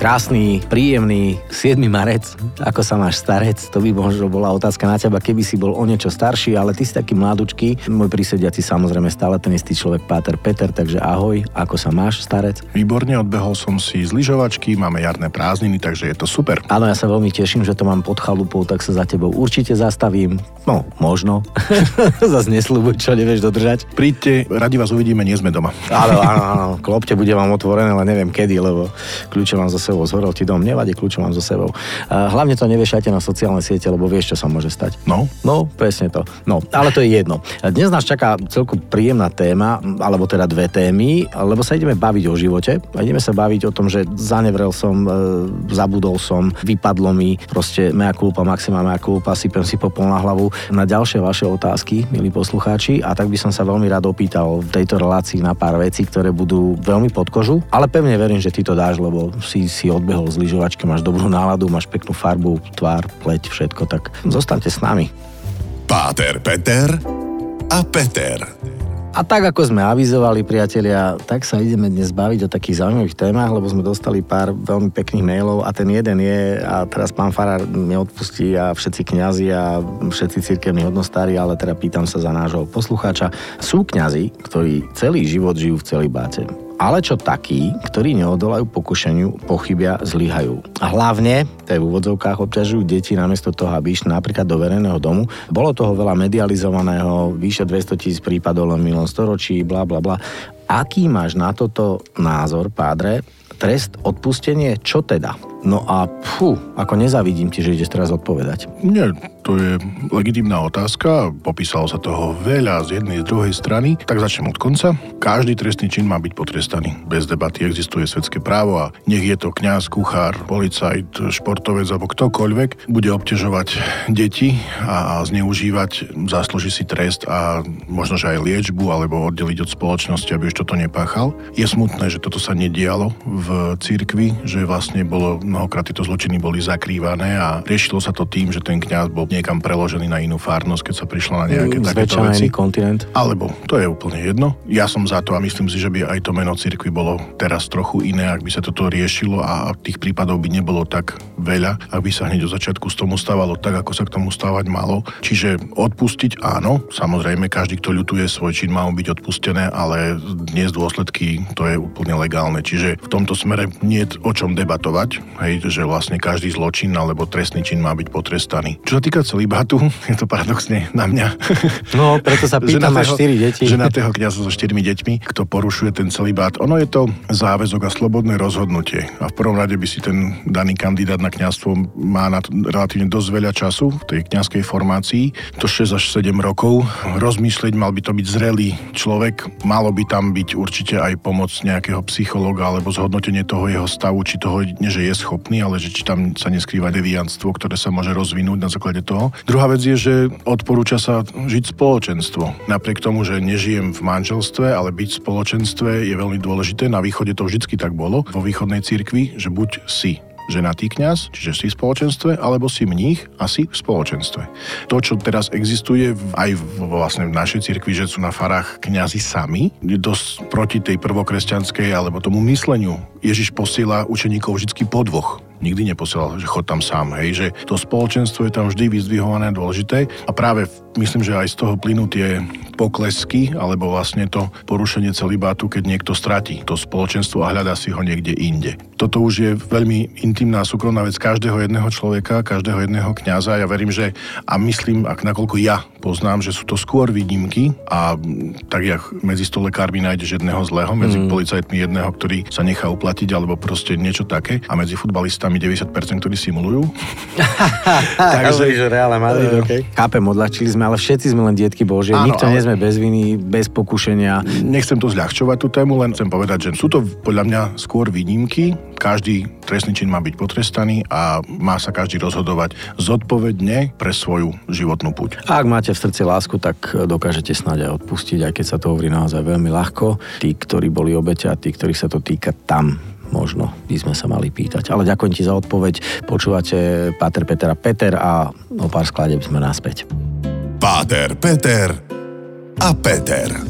Krásny, príjemný 7. marec. Ako sa máš starec? To by možno bola otázka na teba, keby si bol o niečo starší, ale ty si taký mladučký. Môj prísediaci samozrejme stále ten istý človek Páter Peter, takže ahoj, ako sa máš starec? Výborne, odbehol som si z lyžovačky, máme jarné prázdniny, takže je to super. Áno, ja sa veľmi teším, že to mám pod chalupou, tak sa za tebou určite zastavím. No, možno. Zas nesľubuj, čo nevieš dodržať. Príďte, radi vás uvidíme, nie sme doma. Áno, áno, áno, klopte, bude vám otvorené, ale neviem kedy, lebo kľúče mám so sebou, zhorel ti dom, nevadí, kľúče mám so sebou. Hlavne to neviešajte na sociálne siete, lebo vieš, čo sa môže stať. No, No, presne to. No, ale to je jedno. Dnes nás čaká celku príjemná téma, alebo teda dve témy, lebo sa ideme baviť o živote. A ideme sa baviť o tom, že zanevrel som, e, zabudol som, vypadlo mi, proste mea culpa, maxima mea culpa, sypem si popol na hlavu na ďalšie vaše otázky, milí poslucháči. A tak by som sa veľmi rád opýtal v tejto relácii na pár vecí, ktoré budú veľmi pod kožu, ale pevne verím, že ty to dáš, lebo si, si odbehol z lyžovačky, máš dobrú náladu, máš peknú farbu, tvár, pleť, všetko, tak zostaňte s nami. Páter, Peter a Peter. A tak ako sme avizovali, priatelia, tak sa ideme dnes baviť o takých zaujímavých témach, lebo sme dostali pár veľmi pekných mailov a ten jeden je, a teraz pán Farár neodpustí a všetci kňazi a všetci cirkevní hodnostári, ale teda pýtam sa za nášho poslucháča. Sú kňazi, ktorí celý život žijú v celibáte. Ale čo takí, ktorí neodolajú pokušeniu, pochybia, zlyhajú. A hlavne, to je v úvodzovkách, obťažujú deti namiesto toho, aby išli napríklad do verejného domu. Bolo toho veľa medializovaného, vyše 200 tisíc prípadov len minulom storočí, bla bla bla. Aký máš na toto názor, pádre? Trest, odpustenie, čo teda? No a fú, ako nezavidím ti, že ideš teraz odpovedať. Nie, to je legitimná otázka, popísalo sa toho veľa z jednej, z druhej strany, tak začnem od konca. Každý trestný čin má byť potrestaný. Bez debaty existuje svetské právo a nech je to kňaz, kuchár, policajt, športovec alebo ktokoľvek, bude obťažovať deti a zneužívať, zaslúži si trest a možno, že aj liečbu alebo oddeliť od spoločnosti, aby už toto nepáchal. Je smutné, že toto sa nedialo v cirkvi, že vlastne bolo mnohokrát tieto zločiny boli zakrývané a riešilo sa to tým, že ten kňaz bol niekam preložený na inú farnosť, keď sa prišlo na nejaké Mm, takéto zväčša na veci. iný kontinent. Alebo, to je úplne jedno. Ja som za to a myslím si, že by aj to meno cirkvi bolo teraz trochu iné, ak by sa toto riešilo a tých prípadov by nebolo tak veľa, ak by sa hneď od začiatku z tomu stávalo tak, ako sa k tomu stávať malo. Čiže odpustiť áno, samozrejme, každý, kto ľutuje svoj čin, má byť odpustené, ale dnes dôsledky to je úplne legálne. Čiže v tomto smere nie je o čom debatovať, hej, že vlastne každý zločin alebo trestný čin má byť potrestaný. Čo sa týka celibátu, je to paradoxne na mňa. No, preto sa pýtam, máš 4 deti. Ženatého kniaza so štyrmi deťmi, kto porušuje ten celibát. Ono je to záväzok a slobodné rozhodnutie. A v prvom rade by si ten daný kandidát na kňazstvo má na relatívne dosť veľa času v tej kňazskej formácii, to 6 až 7 rokov. Rozmýšľať mal by to byť zrelý človek, malo by tam byť určite aj pomoc nejakého psychologa alebo zhodnotenie toho jeho stavu, či toho že je schopný, ale že či tam sa neskrýva deviantstvo, ktoré sa môže rozvinúť na základe toho. Druhá vec je, že odporúča sa žiť spoločenstvo. Napriek tomu, že nežijem v manželstve, ale byť v spoločenstve je veľmi dôležité. Na východe to vždycky tak bolo, vo východnej cirkvi, že buď si ženatý kňaz, čiže si v spoločenstve, alebo si mních a si v spoločenstve. To, čo teraz existuje aj v, vlastne v našej cirkvi, že sú na farách kňazi sami, je dosť proti tej prvokresťanskej alebo tomu mysleniu. Ježiš posiela učeníkov vždy po dvoch. Nikdy neposielal, že chod tam sám, hej, že to spoločenstvo je tam vždy vyzdvihované a dôležité a práve myslím, že aj z toho plynú tie poklesky alebo vlastne to porušenie celibátu, keď niekto stratí to spoločenstvo a hľadá si ho niekde inde. Toto už je veľmi intimná súkromná vec každého jedného človeka, každého jedného kňaza. Ja verím, že a myslím, ak nakoľko ja poznám, že sú to skôr výnimky a tak jak medzi sto lekármi nájdeš jedného zlého, medzi mm. policajtmi jedného, ktorý sa nechá uplatiť alebo proste niečo také a medzi futbalistami 90%, ktorí simulujú. Takže, že Real Madrid, Eh, okay. Chápem, odľahčili sme, ale všetci sme len detky Božie. Áno, Nikto ale- nie sme bez viny, bez pokušenia. Nechcem to zľahčovať tú tému, len chcem povedať, že sú to podľa mňa skôr výnimky. Každý trestný čin má byť potrestaný a má sa každý rozhodovať zodpovedne pre svoju životnú puť. A ak máte v srdci lásku, tak dokážete snáď aj odpustiť, aj keď sa to hovorí naozaj veľmi ľahko. Tí, ktorí boli obete a tí, ktorých sa to týka, tam možno by sme sa mali pýtať. Ale ďakujem ti za odpoveď. Počúvate Páter Peter a Peter a o pár skladeb sme naspäť. Páter Peter a Peter.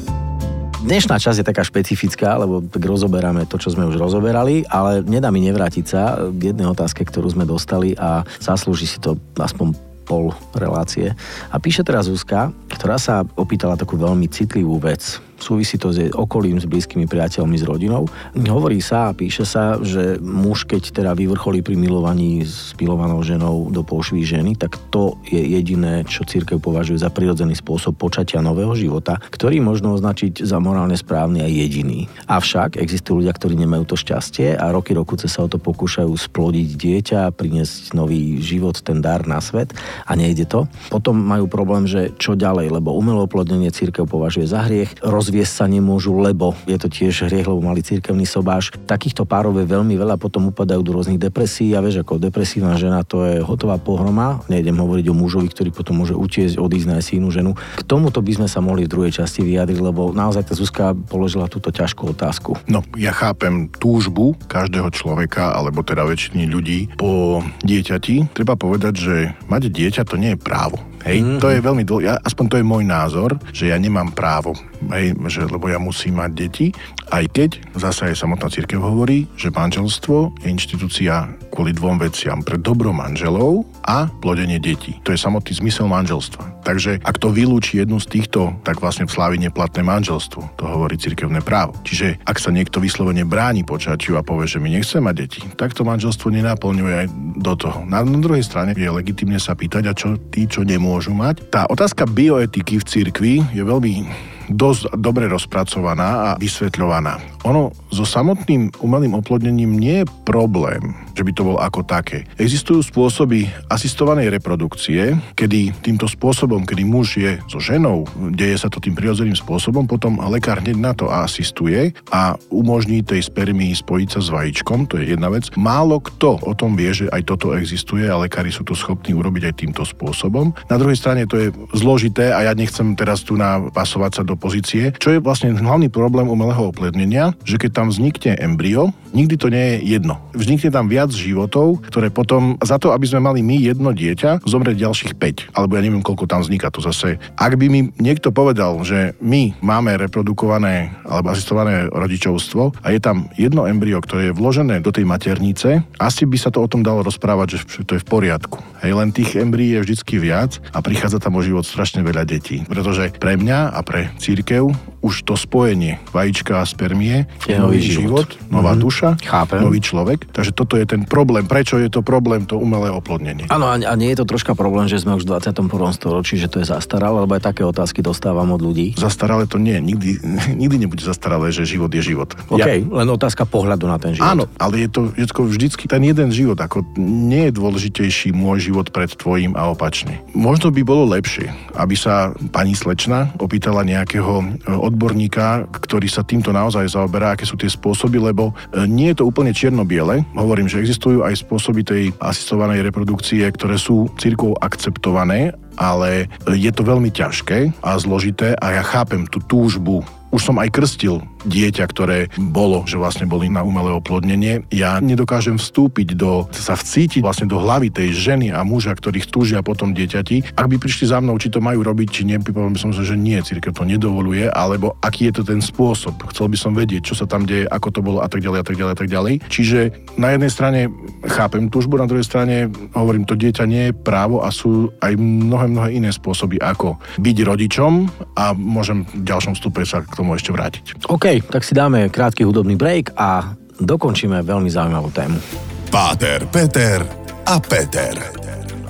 Dnešná časť je taká špecifická, lebo tak rozoberáme to, čo sme už rozoberali, ale nedá mi nevrátiť sa k jednej otázke, ktorú sme dostali a zaslúži si to aspoň pol relácie. A píše teraz Zuzka, ktorá sa opýtala takú veľmi citlivú vec súvisí to s okolím, s blízkymi priateľmi, s rodinou. Hovorí sa a píše sa, že muž, keď teda vyvrcholí pri milovaní s milovanou ženou do pošvy ženy, tak to je jediné, čo církev považuje za prirodzený spôsob počatia nového života, ktorý možno označiť za morálne správny a jediný. Avšak existujú ľudia, ktorí nemajú to šťastie a roky rokuce sa o to pokúšajú splodiť dieťa, priniesť nový život, ten dar na svet a nejde to. Potom majú problém, že čo ďalej, lebo umelé oplodnenie církev považuje za hriech, roz rozviesť sa nemôžu, lebo je to tiež hriech, lebo mali cirkevný sobáš. Takýchto párov je veľmi veľa, potom upadajú do rôznych depresí a vieš, ako depresívna žena to je hotová pohroma. Nejdem hovoriť o mužovi, ktorý potom môže utiesť, odísť na inú ženu. K tomuto by sme sa mohli v druhej časti vyjadriť, lebo naozaj tá Zuzka položila túto ťažkú otázku. No, ja chápem túžbu každého človeka, alebo teda väčšiny ľudí po dieťati. Treba povedať, že mať dieťa to nie je právo. Hej, mm-hmm. to je veľmi dôležité. Aspoň to je môj názor, že ja nemám právo, hej, že, lebo ja musím mať deti, aj keď zase aj samotná církev hovorí, že manželstvo je inštitúcia kvôli dvom veciam. Pre dobro manželov a plodenie detí. To je samotný zmysel manželstva. Takže ak to vylúči jednu z týchto, tak vlastne v slávi neplatné manželstvo. To hovorí cirkevné právo. Čiže ak sa niekto vyslovene bráni počatiu a povie, že my nechceme mať deti, tak to manželstvo nenaplňuje aj do toho. Na, na druhej strane je legitimne sa pýtať, a čo tí, čo nemôžu mať. Tá otázka bioetiky v cirkvi je veľmi dosť dobre rozpracovaná a vysvetľovaná. Ono so samotným umelým oplodnením nie je problém, že by to bol ako také. Existujú spôsoby asistovanej reprodukcie, kedy týmto spôsobom, kedy muž je so ženou, deje sa to tým prirodzeným spôsobom, potom lekár hneď na to asistuje a umožní tej spermii spojiť sa s vajíčkom, to je jedna vec. Málo kto o tom vie, že aj toto existuje a lekári sú to schopní urobiť aj týmto spôsobom. Na druhej strane to je zložité a ja nechcem teraz tu napasovať sa do pozície, čo je vlastne hlavný problém umelého oplodnenia, že keď tam vznikne embryo, nikdy to nie je jedno. Vznikne tam viac životov, ktoré potom za to, aby sme mali my jedno dieťa, zomrie ďalších 5. Alebo ja neviem, koľko tam vzniká to zase. Ak by mi niekto povedal, že my máme reprodukované alebo asistované rodičovstvo a je tam jedno embryo, ktoré je vložené do tej maternice, asi by sa to o tom dalo rozprávať, že to je v poriadku. Hej, len tých embryí je vždycky viac a prichádza tam o život strašne veľa detí. Pretože pre mňa a pre církev už to spojenie vajíčka a spermie je nový život, život nová mm-hmm. duša, Chápem. nový človek. Takže toto je ten problém. Prečo je to problém, to umelé oplodnenie? Áno, a nie je to troška problém, že sme už v 21. storočí, že to je zastaralé, lebo aj také otázky dostávam od ľudí. Zastaralé to nie, nikdy, nikdy nebude zastaralé, že život je život. OK, ja... len otázka pohľadu na ten život. Áno, ale je to vždycky ten jeden život, ako nie je dôležitejší môj život pred tvojim a opačne. Možno by bolo lepšie, aby sa pani slečna opýtala nejakého odborníka, ktorý sa týmto naozaj zaoberá, aké sú tie spôsoby, lebo e, nie je to úplne čierno-biele. Hovorím, že existujú aj spôsoby tej asistovanej reprodukcie, ktoré sú cirkvou akceptované, ale je to veľmi ťažké a zložité a ja chápem tú túžbu už som aj krstil dieťa, ktoré bolo, že vlastne boli na umelé oplodnenie. Ja nedokážem vstúpiť do, sa vcítiť vlastne do hlavy tej ženy a muža, ktorých túžia potom dieťati. Ak by prišli za mnou, či to majú robiť, či nie, by som sa, že nie, církev to nedovoluje, alebo aký je to ten spôsob. Chcel by som vedieť, čo sa tam deje, ako to bolo a tak ďalej a tak ďalej a tak ďalej. Čiže na jednej strane chápem túžbu, na druhej strane hovorím, to dieťa nie je právo a sú aj mnohé, mnohé iné spôsoby, ako byť rodičom a môžem v ďalšom stupe sa k tomu ešte vrátiť. OK, tak si dáme krátky hudobný break a dokončíme veľmi zaujímavú tému. Páter, Peter a Peter.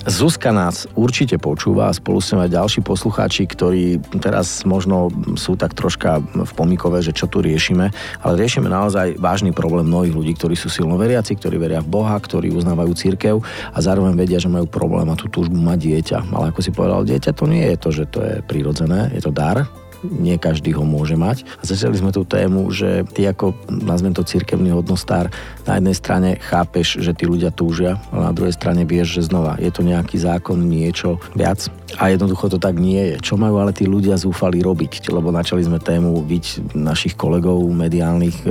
Zuzka nás určite počúva a spolu s aj ďalší poslucháči, ktorí teraz možno sú tak troška v pomikove, že čo tu riešime, ale riešime naozaj vážny problém mnohých ľudí, ktorí sú silno veriaci, ktorí veria v Boha, ktorí uznávajú církev a zároveň vedia, že majú problém a tú túžbu mať dieťa. Ale ako si povedal, dieťa to nie je to, že to je prirodzené, je to dar, nie každý ho môže mať. A začali sme tú tému, že ty ako, nazvem to cirkevný hodnostár, na jednej strane chápeš, že tí ľudia túžia, ale na druhej strane vieš, že znova je to nejaký zákon, niečo viac a jednoducho to tak nie je. Čo majú ale tí ľudia zúfali robiť? Lebo načali sme tému byť našich kolegov mediálnych, e,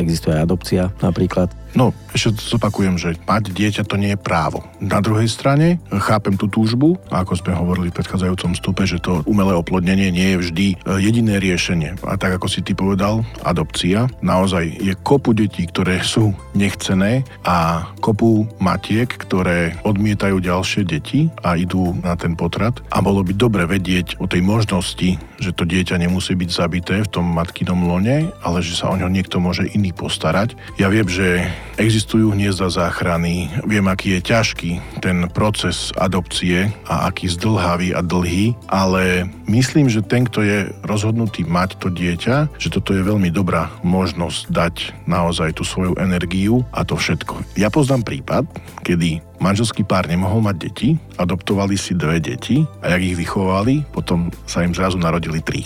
existuje aj adopcia napríklad No, ešte zopakujem, že mať dieťa to nie je právo. Na druhej strane chápem tú túžbu, ako sme hovorili v predchádzajúcom stupe, že to umelé oplodnenie nie je vždy e, jediné riešenie. A tak ako si ty povedal, adopcia, naozaj je kopu detí, ktoré sú nechcené a kopu matiek, ktoré odmietajú ďalšie deti a idú na ten potrat. A bolo by dobre vedieť o tej možnosti, že to dieťa nemusí byť zabité v tom matkinom lone, ale že sa o ňo niekto môže iný postarať. Ja viem, že existujú hniezda záchrany, viem, aký je ťažký ten proces adopcie a aký zdlhavý a dlhý, ale myslím, že ten, kto je rozhodnutý mať to dieťa, že toto je veľmi dobrá možnosť dať naozaj tú svoju energiu a to všetko. Ja poznám prípad, kedy manželský pár nemohol mať deti, adoptovali si dve deti a jak ich vychovali, potom sa im zrazu narodili tri.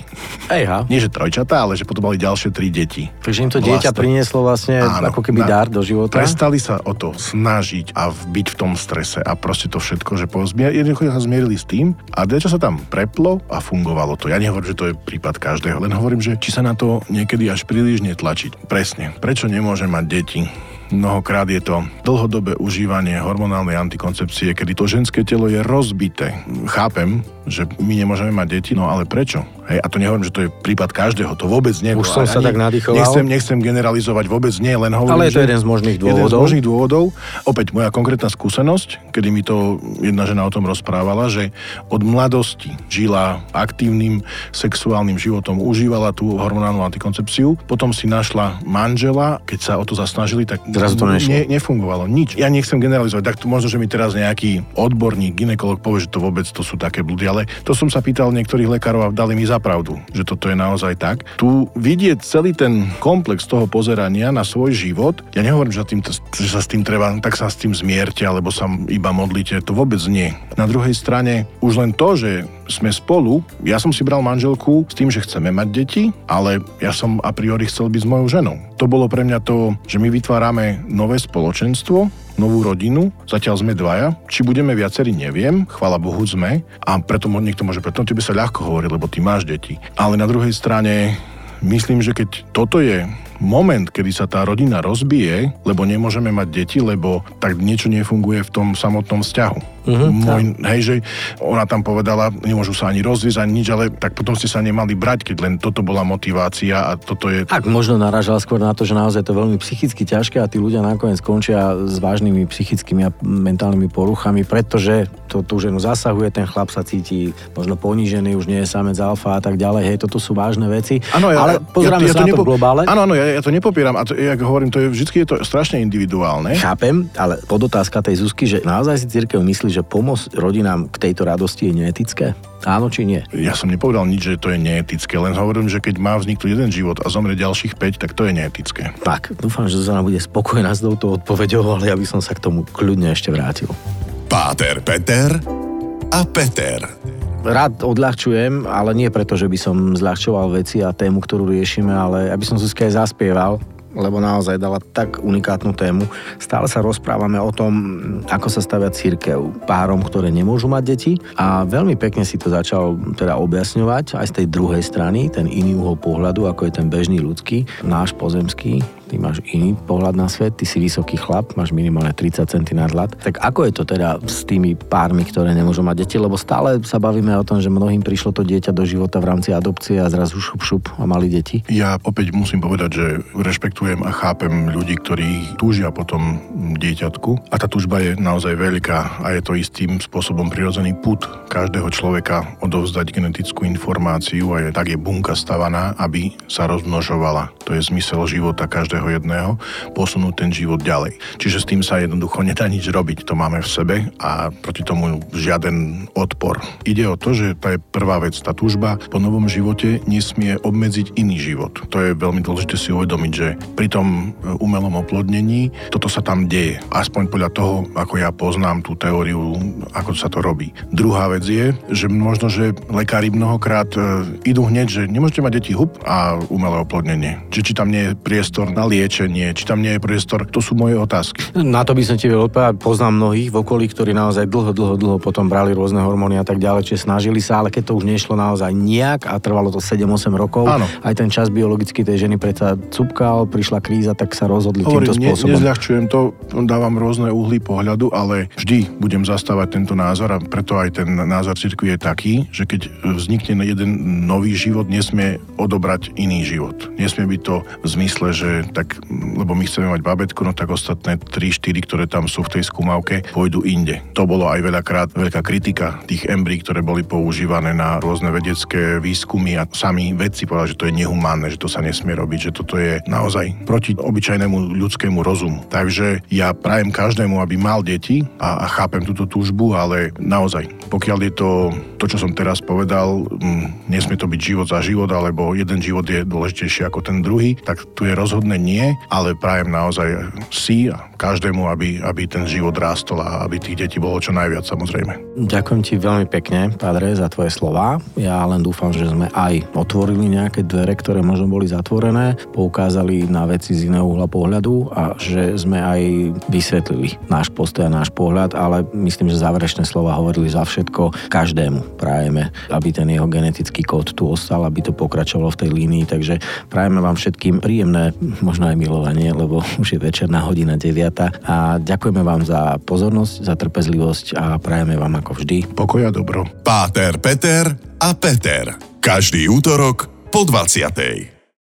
Ejha. Nie, že trojčatá, ale že potom mali ďalšie tri deti. Takže im to dieťa Vlastné. prinieslo vlastne Áno, ako keby na- dar do života. Prestali sa o to snažiť a byť v tom strese a proste to všetko, že pozmier, jednoducho sa zmierili s tým a niečo sa tam preplo a fungovalo to. Ja nehovorím, že to je prípad každého, len hovorím, že či sa na to niekedy až príliš netlačiť. Presne. Prečo nemôže mať deti? Mnohokrát je to dlhodobé užívanie hormonálnej antikoncepcie, kedy to ženské telo je rozbité. Chápem, že my nemôžeme mať deti, no ale prečo? Hej, a to nehovorím, že to je prípad každého, to vôbec nie. Už som sa tak nadýchoval. Nechcem, nechcem generalizovať vôbec nie, len hovorím, Ale je to jeden z možných Jeden z dôvodov. možných dôvodov. Opäť moja konkrétna skúsenosť, kedy mi to jedna žena o tom rozprávala, že od mladosti žila aktívnym sexuálnym životom, užívala tú hormonálnu antikoncepciu, potom si našla manžela, keď sa o to zasnažili, tak Zrazu to nešlo. Ne, nefungovalo nič. Ja nechcem generalizovať, tak tu možno, že mi teraz nejaký odborník, ginekolog povie, že to vôbec to sú také blúdy, ale to som sa pýtal niektorých lekárov a dali mi za pravdu, že toto je naozaj tak. Tu vidieť celý ten komplex toho pozerania na svoj život, ja nehovorím, že, tým, že sa s tým treba, tak sa s tým zmierte, alebo sa iba modlite, to vôbec nie. Na druhej strane, už len to, že sme spolu, ja som si bral manželku s tým, že chceme mať deti, ale ja som a priori chcel byť s mojou ženou. To bolo pre mňa to, že my vytvárame nové spoločenstvo, novú rodinu, zatiaľ sme dvaja. Či budeme viacerí, neviem, chvála Bohu sme. A preto niekto môže, preto tebe sa ľahko hovorí, lebo ty máš deti. Ale na druhej strane, myslím, že keď toto je moment, kedy sa tá rodina rozbije, lebo nemôžeme mať deti, lebo tak niečo nefunguje v tom samotnom vzťahu. Mhm, Môj, hej, že ona tam povedala, nemôžu sa ani rozviesť, ani nič, ale tak potom ste sa nemali brať, keď len toto bola motivácia a toto je... Tak možno naražal skôr na to, že naozaj to je veľmi psychicky ťažké a tí ľudia nakoniec skončia s vážnymi psychickými a mentálnymi poruchami, pretože to tú ženu zasahuje, ten chlap sa cíti možno ponížený, už nie je samec alfa a tak ďalej. Hej, toto sú vážne veci. Ale pozrieme sa na to v globále. Áno, áno, ja, ja to nepopieram a to, jak hovorím, to je, vždy je to strašne individuálne. Chápem, ale podotázka tej Zuzky, že naozaj si církev myslí, že pomôcť rodinám k tejto radosti je neetické? Áno či nie? Ja som nepovedal nič, že to je neetické, len hovorím, že keď má vzniknúť jeden život a zomrie ďalších 5, tak to je neetické. Tak, dúfam, že Zuzana bude spokojná s touto odpoveďou, ale ja by som sa k tomu kľudne ešte vrátil. Páter, Peter a Peter. Rád odľahčujem, ale nie preto, že by som zľahčoval veci a tému, ktorú riešime, ale aby som Zuzke aj zaspieval, lebo naozaj dala tak unikátnu tému. Stále sa rozprávame o tom, ako sa stavia církev párom, ktoré nemôžu mať deti a veľmi pekne si to začal teda objasňovať aj z tej druhej strany, ten iný uhol pohľadu, ako je ten bežný ľudský, náš pozemský, ty máš iný pohľad na svet, ty si vysoký chlap, máš minimálne 30 cm nadhľad. Tak ako je to teda s tými pármi, ktoré nemôžu mať deti? Lebo stále sa bavíme o tom, že mnohým prišlo to dieťa do života v rámci adopcie a zrazu šup šup a mali deti. Ja opäť musím povedať, že rešpektujem a chápem ľudí, ktorí túžia potom dieťatku a tá túžba je naozaj veľká a je to istým spôsobom prirodzený put každého človeka odovzdať genetickú informáciu a je, tak je bunka stavaná, aby sa rozmnožovala. To je zmysel života každého jedného, posunúť ten život ďalej. Čiže s tým sa jednoducho nedá nič robiť, to máme v sebe a proti tomu žiaden odpor. Ide o to, že to je prvá vec, tá túžba po novom živote nesmie obmedziť iný život. To je veľmi dôležité si uvedomiť, že pri tom e, umelom oplodnení toto sa tam deje. Aspoň podľa toho, ako ja poznám tú teóriu, ako sa to robí. Druhá vec je, že možno, že lekári mnohokrát e, idú hneď, že nemôžete mať deti hup a umelé oplodnenie. Či, či tam nie je priestor na na liečenie, či tam nie je priestor, to sú moje otázky. Na to by som ti vedel odpovedať. Poznám mnohých v okolí, ktorí naozaj dlho, dlho, dlho potom brali rôzne hormóny a tak ďalej, čiže snažili sa, ale keď to už nešlo naozaj nejak a trvalo to 7-8 rokov, Áno. aj ten čas biologicky tej ženy predsa cupkal, prišla kríza, tak sa rozhodli Hovorím, týmto ne, spôsobom. nezľahčujem to, dávam rôzne uhly pohľadu, ale vždy budem zastávať tento názor a preto aj ten názor cirkvi je taký, že keď vznikne jeden nový život, nesmie odobrať iný život. Nesmie byť to v zmysle, že tak, lebo my chceme mať babetko, no tak ostatné 3-4, ktoré tam sú v tej skúmavke, pôjdu inde. To bolo aj veľakrát veľká kritika tých embrí, ktoré boli používané na rôzne vedecké výskumy a sami vedci povedali, že to je nehumánne, že to sa nesmie robiť, že toto je naozaj proti obyčajnému ľudskému rozumu. Takže ja prajem každému, aby mal deti a, a chápem túto túžbu, ale naozaj, pokiaľ je to, to čo som teraz povedal, mm, nesmie to byť život za život, alebo jeden život je dôležitejší ako ten druhý, tak tu je rozhodne nie, ale prajem naozaj si a každému, aby, aby ten život rástol a aby tých detí bolo čo najviac samozrejme. Ďakujem ti veľmi pekne, Padre, za tvoje slova. Ja len dúfam, že sme aj otvorili nejaké dvere, ktoré možno boli zatvorené, poukázali na veci z iného uhla pohľadu a že sme aj vysvetlili náš postoj a náš pohľad, ale myslím, že záverečné slova hovorili za všetko. Každému prajeme, aby ten jeho genetický kód tu ostal, aby to pokračovalo v tej línii, takže prajeme vám všetkým príjemné, možno aj milovanie, lebo už je večerná hodina 9 a ďakujeme vám za pozornosť, za trpezlivosť a prajeme vám ako vždy. Pokoj a dobro. Páter, Peter a Peter. Každý útorok po 20.